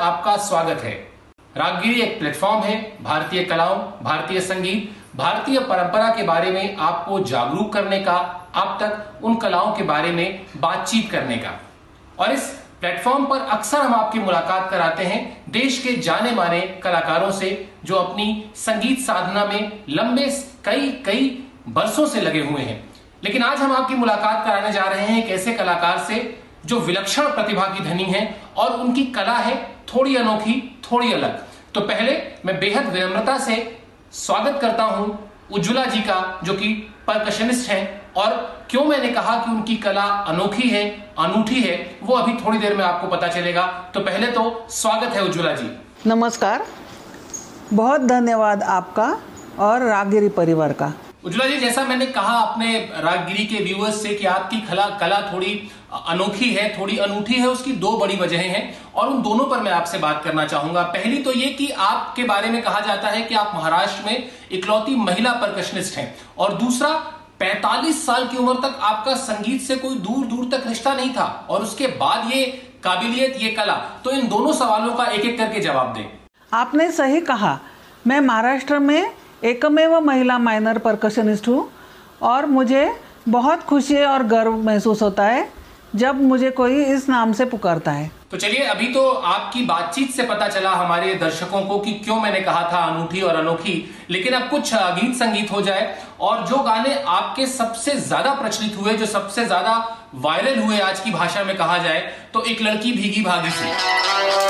आपका स्वागत है। रागगिरी एक प्लेटफॉर्म है, भारतीय कलाओं, भारतीय संगीत, भारतीय परंपरा के बारे में आपको जागरूक करने का, अब तक उन कलाओं के बारे में बातचीत करने का। और इस प्लेटफॉर्म पर अक्सर हम आपकी मुलाकात कराते हैं देश के जाने माने कलाकारों से, जो अपनी संगीत साधना में लंबे कई कई बरसों से लगे हुए हैं। लेकिन आज हम आपकी मुलाकात कराने जा रहे हैं एक ऐसे कलाकार से, जो विलक्षण प्रतिभा की धनी है और उनकी कला है थोड़ी अनोखी थोड़ी अलग। तो पहले मैं बेहद विनम्रता से स्वागत करता हूँ उज्ज्वला जी का जो कि परकशनिस्ट हैं। और क्यों मैंने कहा कि उनकी कला अनोखी है अनूठी है वो अभी थोड़ी देर में आपको पता चलेगा। तो पहले तो स्वागत है उज्ज्वला जी। नमस्कार। बहुत धन्यवाद आपका और रागिरी परिवार का। उज्ज्वला जी जैसा मैंने कहा अपने रागगिरी के व्यूअर्स से कि आपकी कला कला थोड़ी अनोखी है, थोड़ी अनूठी है, उसकी दो बड़ी वजहें हैं, और उन दोनों पर मैं आपसे बात करना चाहूँगा। पहली तो ये कि आपके बारे में कहा जाता है कि आप महाराष्ट्र में इकलौती महिला परकशनिस्ट हैं, और दूसरा 45 साल की उम्र तक आपका संगीत से कोई दूर दूर तक रिश्ता नहीं था, और उसके बाद ये काबिलियत, ये कला। तो इन दोनों सवालों का एक एक करके जवाब दें। आपने सही कहा, मैं महाराष्ट्र में एकमेव महिला माइनर परकशनिस्ट हूँ, और मुझे बहुत खुशी और गर्व महसूस होता है जब मुझे कोई इस नाम से पुकारता है। तो चलिए, अभी तो आपकी बातचीत से पता चला हमारे दर्शकों को कि क्यों मैंने कहा था अनूठी और अनोखी। लेकिन अब कुछ गीत संगीत हो जाए और जो गाने आपके सबसे ज़्यादा प्रचलित हुए, जो सबसे ज़्यादा वायरल हुए आज की भाषा में कहा जाए तो एक लड़की भीगी भागी सी।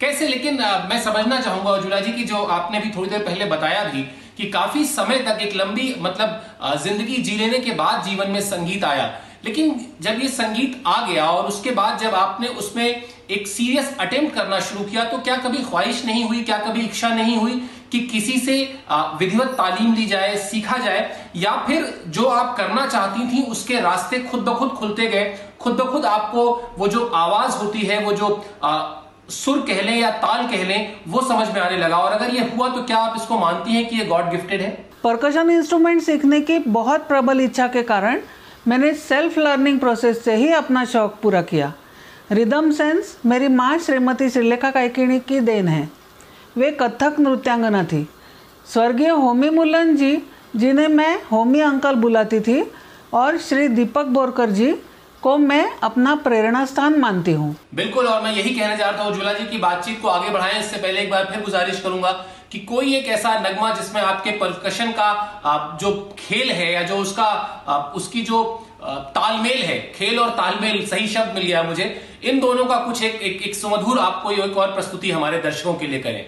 कैसे? लेकिन मैं समझना चाहूँगा उजुला जी की जो आपने भी थोड़ी देर पहले बताया भी कि काफ़ी समय तक एक लंबी मतलब ज़िंदगी जी लेने के बाद जीवन में संगीत आया। लेकिन जब ये संगीत आ गया और उसके बाद जब आपने उसमें एक सीरियस अटेम्प्ट करना शुरू किया तो क्या कभी ख्वाहिश नहीं हुई क्या कभी इच्छा नहीं हुई कि किसी से विधिवत तालीम ली जाए सीखा जाए? या फिर जो आप करना चाहती थी उसके रास्ते खुद ब खुद खुलते गए? खुद ब खुद आपको वो जो आवाज़ होती है वो जो आ, सुर कह लें या ताल कह लें, वो समझ में आने लगा। और अगर ये हुआ तो क्या आप इसको मानती हैं कि ये गॉड गिफ्टेड है? परकशन इंस्ट्रूमेंट सीखने की बहुत प्रबल इच्छा के कारण मैंने सेल्फ लर्निंग प्रोसेस से ही अपना शौक पूरा किया। रिदम सेंस मेरी माँ श्रीमती श्रीलेखा कायकिणी की देन है। वे कथक नृत्यांगना थी। स्वर्गीय होमी मुलन जी, जिन्हें मैं होमी अंकल बुलाती थी, और श्री दीपक बोरकर जी को मैं अपना प्रेरणा स्थान मानती हूँ। बिल्कुल और मैं यही कहना चाहता हूँ उज्ज्वला जी की बातचीत को आगे बढ़ाएँ। इससे पहले एक बार फिर गुजारिश करूँगा कि कोई एक ऐसा नगमा जिसमें आपके परकशन का जो खेल है या जो उसका उसकी जो तालमेल है खेल और तालमेल सही शब्द मिल गया मुझे। इन दोनों का कुछ एक एक, एक सुमधुर आपको एक और प्रस्तुति हमारे दर्शकों के लिए करें।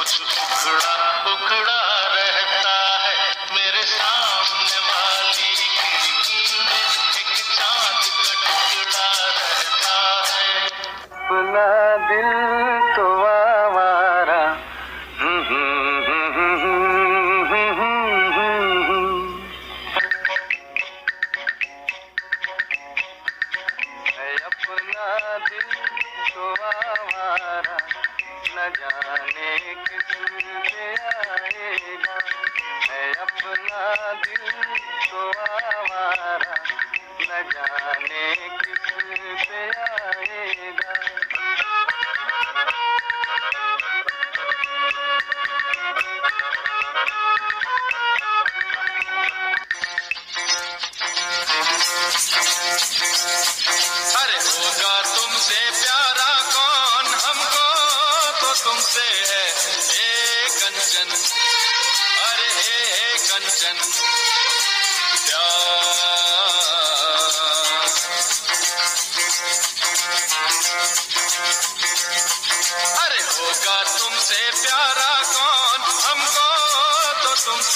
टुकड़ा रहता है। मेरे सामने वाली एक साँध का टुकड़ा रहता अपना दिल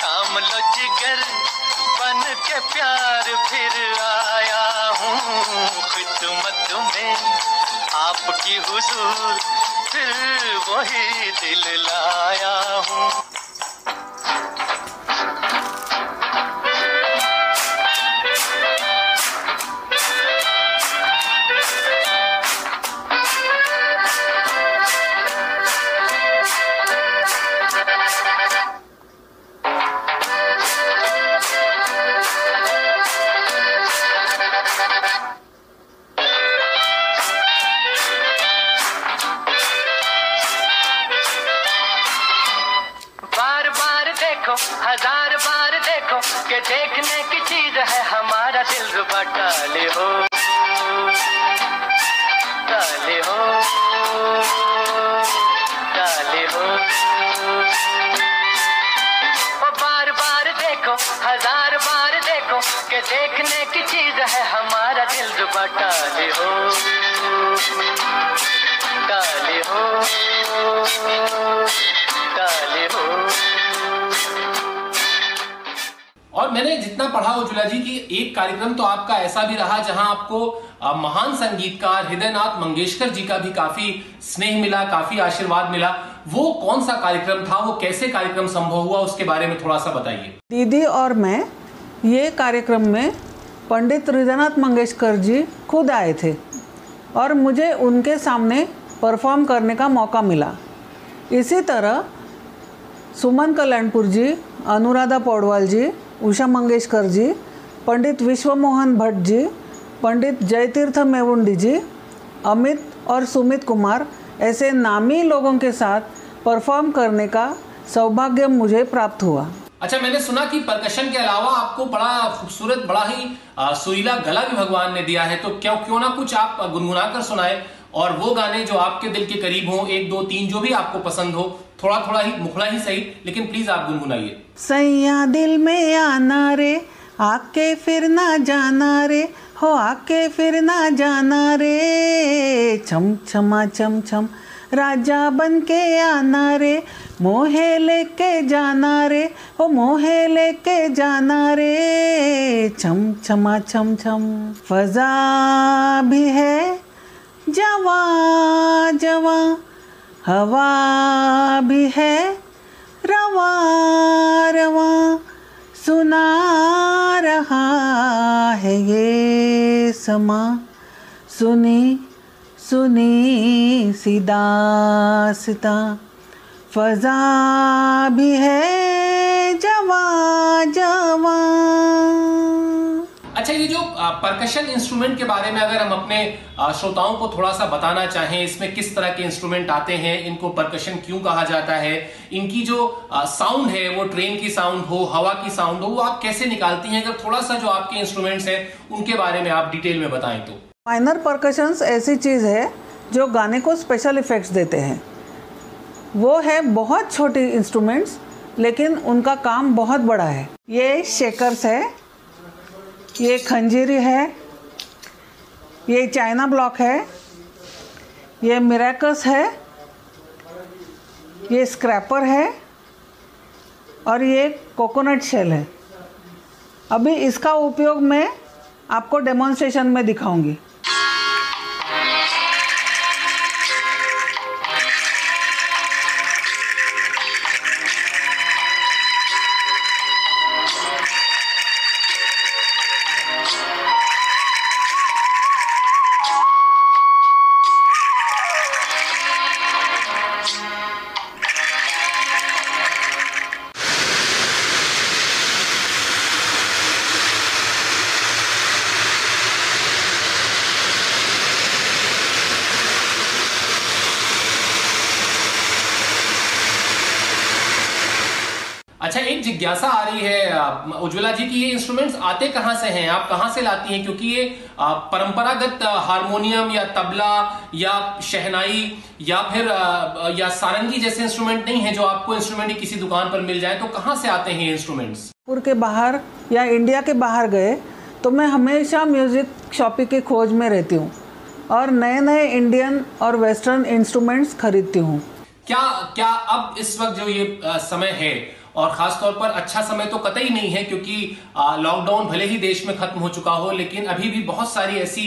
थाम लो जिगर बन के प्यार फिर आया हूँ। खिदमत में आपकी हुजूर, फिर वही दिल लाया हूँ। कार्यक्रम तो आपका ऐसा भी रहा जहाँ आपको महान संगीतकार हृदयनाथ मंगेशकर जी का भी काफ़ी स्नेह मिला काफ़ी आशीर्वाद मिला। वो कौन सा कार्यक्रम था? वो कैसे कार्यक्रम संभव हुआ? उसके बारे में थोड़ा सा बताइए। दीदी और मैं ये कार्यक्रम में पंडित हृदयनाथ मंगेशकर जी खुद आए थे और मुझे उनके सामने परफॉर्म करने का मौका मिला। इसी तरह सुमन कल्याणपुर जी, अनुराधा पौडवाल जी, उषा मंगेशकर जी, पंडित विश्वमोहन भट्ट जी, पंडित जयतीर्थ मेवुंडी जी, अमित और सुमित कुमार ऐसे नामी लोगों के साथ परफॉर्म करने का सौभाग्य मुझे प्राप्त हुआ। अच्छा मैंने सुना कि परकशन के अलावा आपको बड़ा खूबसूरत, बड़ा ही सुरीला गला भी भगवान ने दिया है तो क्यों क्यों ना कुछ आप गुनगुना कर सुनाए और वो गाने जो आपके दिल के करीब हो, एक, दो, तीन, जो भी आपको पसंद हो थोड़ा थोड़ा ही मुखड़ा ही सही, लेकिन प्लीज़ आप गुनगुनाइए। सैया दिल में आना रे, आके फिर ना जाना रे, हो आके फिर ना जाना रे छम छमा छम छम राजा बन के आना रे मोहे लेके जाना रे हो मोहे लेके जाना रे। छम, छमा, छम छम, फजा भी है। जवा जवा, हवा भी है। रवा रवा, सुना रहा है ये समा। सुनी सुनी सीदासता फजा भी है जवा जवा। अच्छा ये जो परकशन इंस्ट्रूमेंट के बारे में अगर हम अपने श्रोताओं को थोड़ा सा बताना चाहें इसमें किस तरह के इंस्ट्रूमेंट आते हैं इनको परकशन क्यों कहा जाता है इनकी जो साउंड है वो ट्रेन की साउंड हो हवा की साउंड हो वो आप कैसे निकालती हैं? अगर थोड़ा सा जो आपके इंस्ट्रूमेंट्स हैं उनके बारे में आप डिटेल में बताएँ तो। माइनर परकशंस ऐसी चीज़ है जो गाने को स्पेशल इफ़ेक्ट्स देते हैं। वो है बहुत छोटी इंस्ट्रूमेंट्स लेकिन उनका काम बहुत बड़ा है। ये शेकर्स है, ये खंजीरी है, ये चाइना ब्लॉक है, ये मिराकस है, ये स्क्रैपर है, और ये कोकोनट शेल है। अभी इसका उपयोग मैं आपको डेमोन्स्ट्रेशन में दिखाऊँगी। उज्ज्वला जी की ये इंस्ट्रूमेंट्स आते कहाँ से हैं? आप कहाँ से लाती हैं? क्योंकि ये परंपरागत हारमोनियम या तबला या शहनाई या फिर या सारंगी जैसे इंस्ट्रूमेंट नहीं है जो आपको इंस्ट्रूमेंट किसी दुकान पर मिल जाए तो कहाँ से आते हैं ये इंस्ट्रूमेंट्स पुर के बाहर या इंडिया के बाहर गए तो मैं हमेशा म्यूज़िक शॉपिंग की खोज में रहती हूँ और नए नए इंडियन और वेस्टर्न इंस्ट्रूमेंट्स खरीदती हूँ। क्या क्या अब इस वक्त जो ये समय है और खासतौर पर अच्छा समय तो कतई नहीं है, क्योंकि लॉकडाउन भले ही देश में खत्म हो चुका हो, लेकिन अभी भी बहुत सारी ऐसी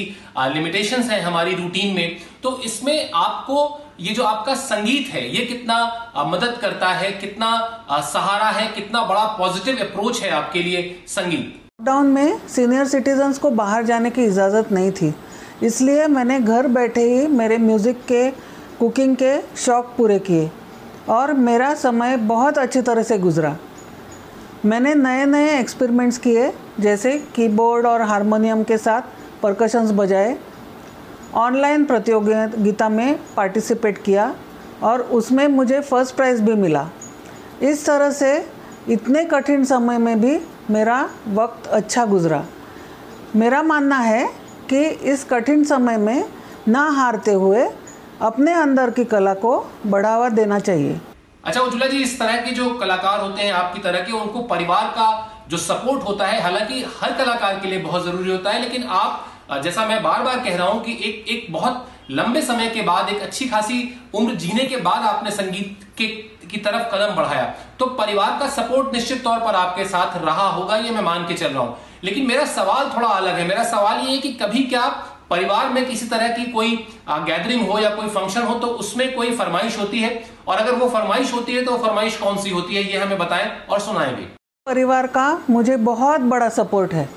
लिमिटेशंस हैं हमारी रूटीन में। तो इसमें आपको, ये जो आपका संगीत है, ये कितना मदद करता है, कितना सहारा है, कितना बड़ा पॉजिटिव अप्रोच है आपके लिए संगीत? लॉकडाउन में सीनियर सिटीजन्स को बाहर जाने की इजाज़त नहीं थी। इसलिए मैंने घर बैठे ही मेरे म्यूज़िक के कुकिंग के शौक़ पूरे किए। और मेरा समय बहुत अच्छी तरह से गुजरा। मैंने नए नए एक्सपेरिमेंट्स किए, जैसे कीबोर्ड और हारमोनियम के साथ परकशंस बजाए ऑनलाइन प्रतियोगिता में पार्टिसिपेट किया और उसमें मुझे फ़र्स्ट प्राइज़ भी मिला। इस तरह से इतने कठिन समय में भी मेरा वक्त अच्छा गुजरा। मेरा मानना है कि इस कठिन समय में ना हारते हुए अपने अंदर की कला को बढ़ावा देना चाहिए। अच्छा उज्ज्वला जी, इस तरह के जो कलाकार होते हैं आपकी तरह के, उनको परिवार का जो सपोर्ट होता है, हालाँकि हर कलाकार के लिए बहुत ज़रूरी होता है, लेकिन आप, जैसा मैं बार बार कह रहा हूँ कि एक एक बहुत लंबे समय के बाद, एक अच्छी खासी उम्र जीने के बाद आपने संगीत के, की तरफ़ कदम बढ़ाया तो परिवार का सपोर्ट निश्चित तौर पर आपके साथ रहा होगा, ये मैं मान के चल रहा हूँ। लेकिन मेरा सवाल थोड़ा अलग है, मेरा सवाल ये है कि कभी क्या परिवार में किसी तरह की कोई गैदरिंग हो या कोई फ़ंक्शन हो तो उसमें कोई फरमाइश होती है। और अगर वो फरमाइश होती है तो फरमाइश कौन सी होती है, ये हमें बताएँ और सुनाएँ भी परिवार का मुझे बहुत बड़ा सपोर्ट है।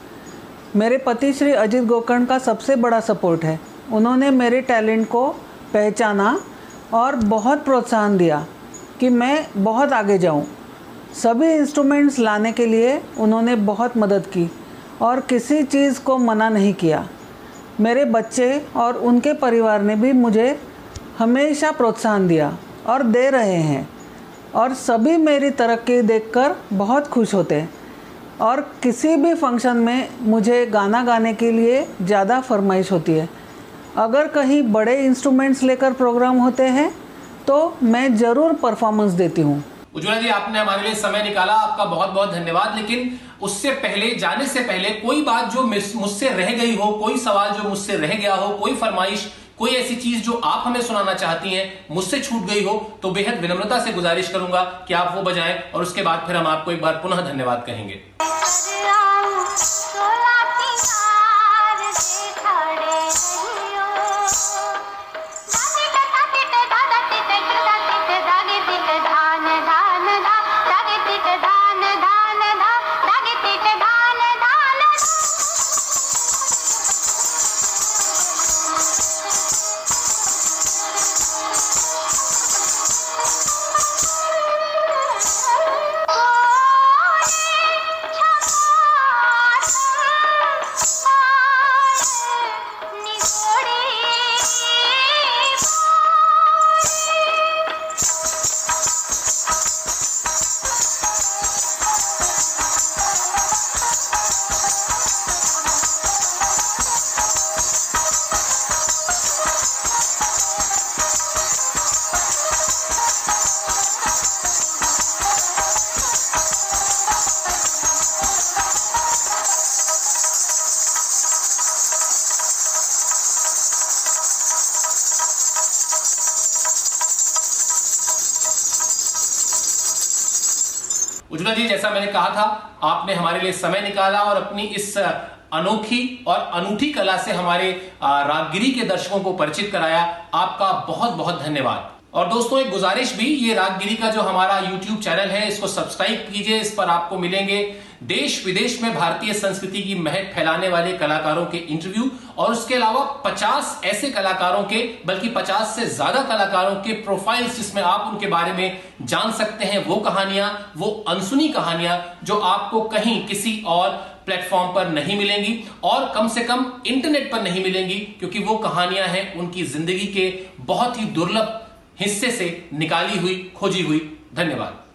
मेरे पति श्री अजित गोकर्ण का सबसे बड़ा सपोर्ट है। उन्होंने मेरे टैलेंट को पहचाना और बहुत प्रोत्साहन दिया कि मैं बहुत आगे जाऊँ। सभी इंस्ट्रूमेंट्स लाने के लिए उन्होंने बहुत मदद की और किसी चीज़ को मना नहीं किया। मेरे बच्चे और उनके परिवार ने भी मुझे हमेशा प्रोत्साहन दिया और दे रहे हैं और सभी मेरी तरक्की देखकर बहुत खुश होते हैं और किसी भी फ़ंक्शन में मुझे गाना गाने के लिए ज़्यादा फरमाइश होती है। अगर कहीं बड़े इंस्ट्रूमेंट्स लेकर प्रोग्राम होते हैं तो मैं ज़रूर परफॉर्मेंस देती हूँ। उज्ज्वला जी, आपने हमारे लिए समय निकाला। आपका बहुत बहुत धन्यवाद। लेकिन उससे पहले, जाने से पहले कोई बात जो मुझसे रह गई हो, कोई सवाल जो मुझसे रह गया हो, कोई फरमाइश, कोई ऐसी चीज़ जो आप हमें सुनाना चाहती हैं, मुझसे छूट गई हो तो बेहद विनम्रता से गुजारिश करूँगा कि आप वो बजाएँ और उसके बाद फिर हम आपको एक बार पुनः धन्यवाद कहेंगे। उज्ज्वला जी, जैसा मैंने कहा था, आपने हमारे लिए समय निकाला और अपनी इस अनोखी और अनूठी कला से हमारे रागगिरी के दर्शकों को परिचित कराया। आपका बहुत बहुत धन्यवाद। और दोस्तों, एक गुजारिश भी, ये रागगिरी का जो हमारा YouTube चैनल है, इसको सब्सक्राइब कीजिए, इस पर आपको मिलेंगे। देश विदेश में भारतीय संस्कृति की महक फैलाने वाले कलाकारों के इंटरव्यू और उसके अलावा 50 ऐसे कलाकारों के, बल्कि 50 से ज़्यादा कलाकारों के प्रोफाइल्स जिसमें आप उनके बारे में जान सकते हैं, वो कहानियाँ, वो अनसुनी कहानियाँ जो आपको कहीं किसी और प्लेटफॉर्म पर नहीं मिलेंगी और कम से कम इंटरनेट पर नहीं मिलेंगी, क्योंकि वो कहानियाँ हैं उनकी ज़िंदगी के बहुत ही दुर्लभ हिस्से से निकाली हुई, खोजी हुई। धन्यवाद।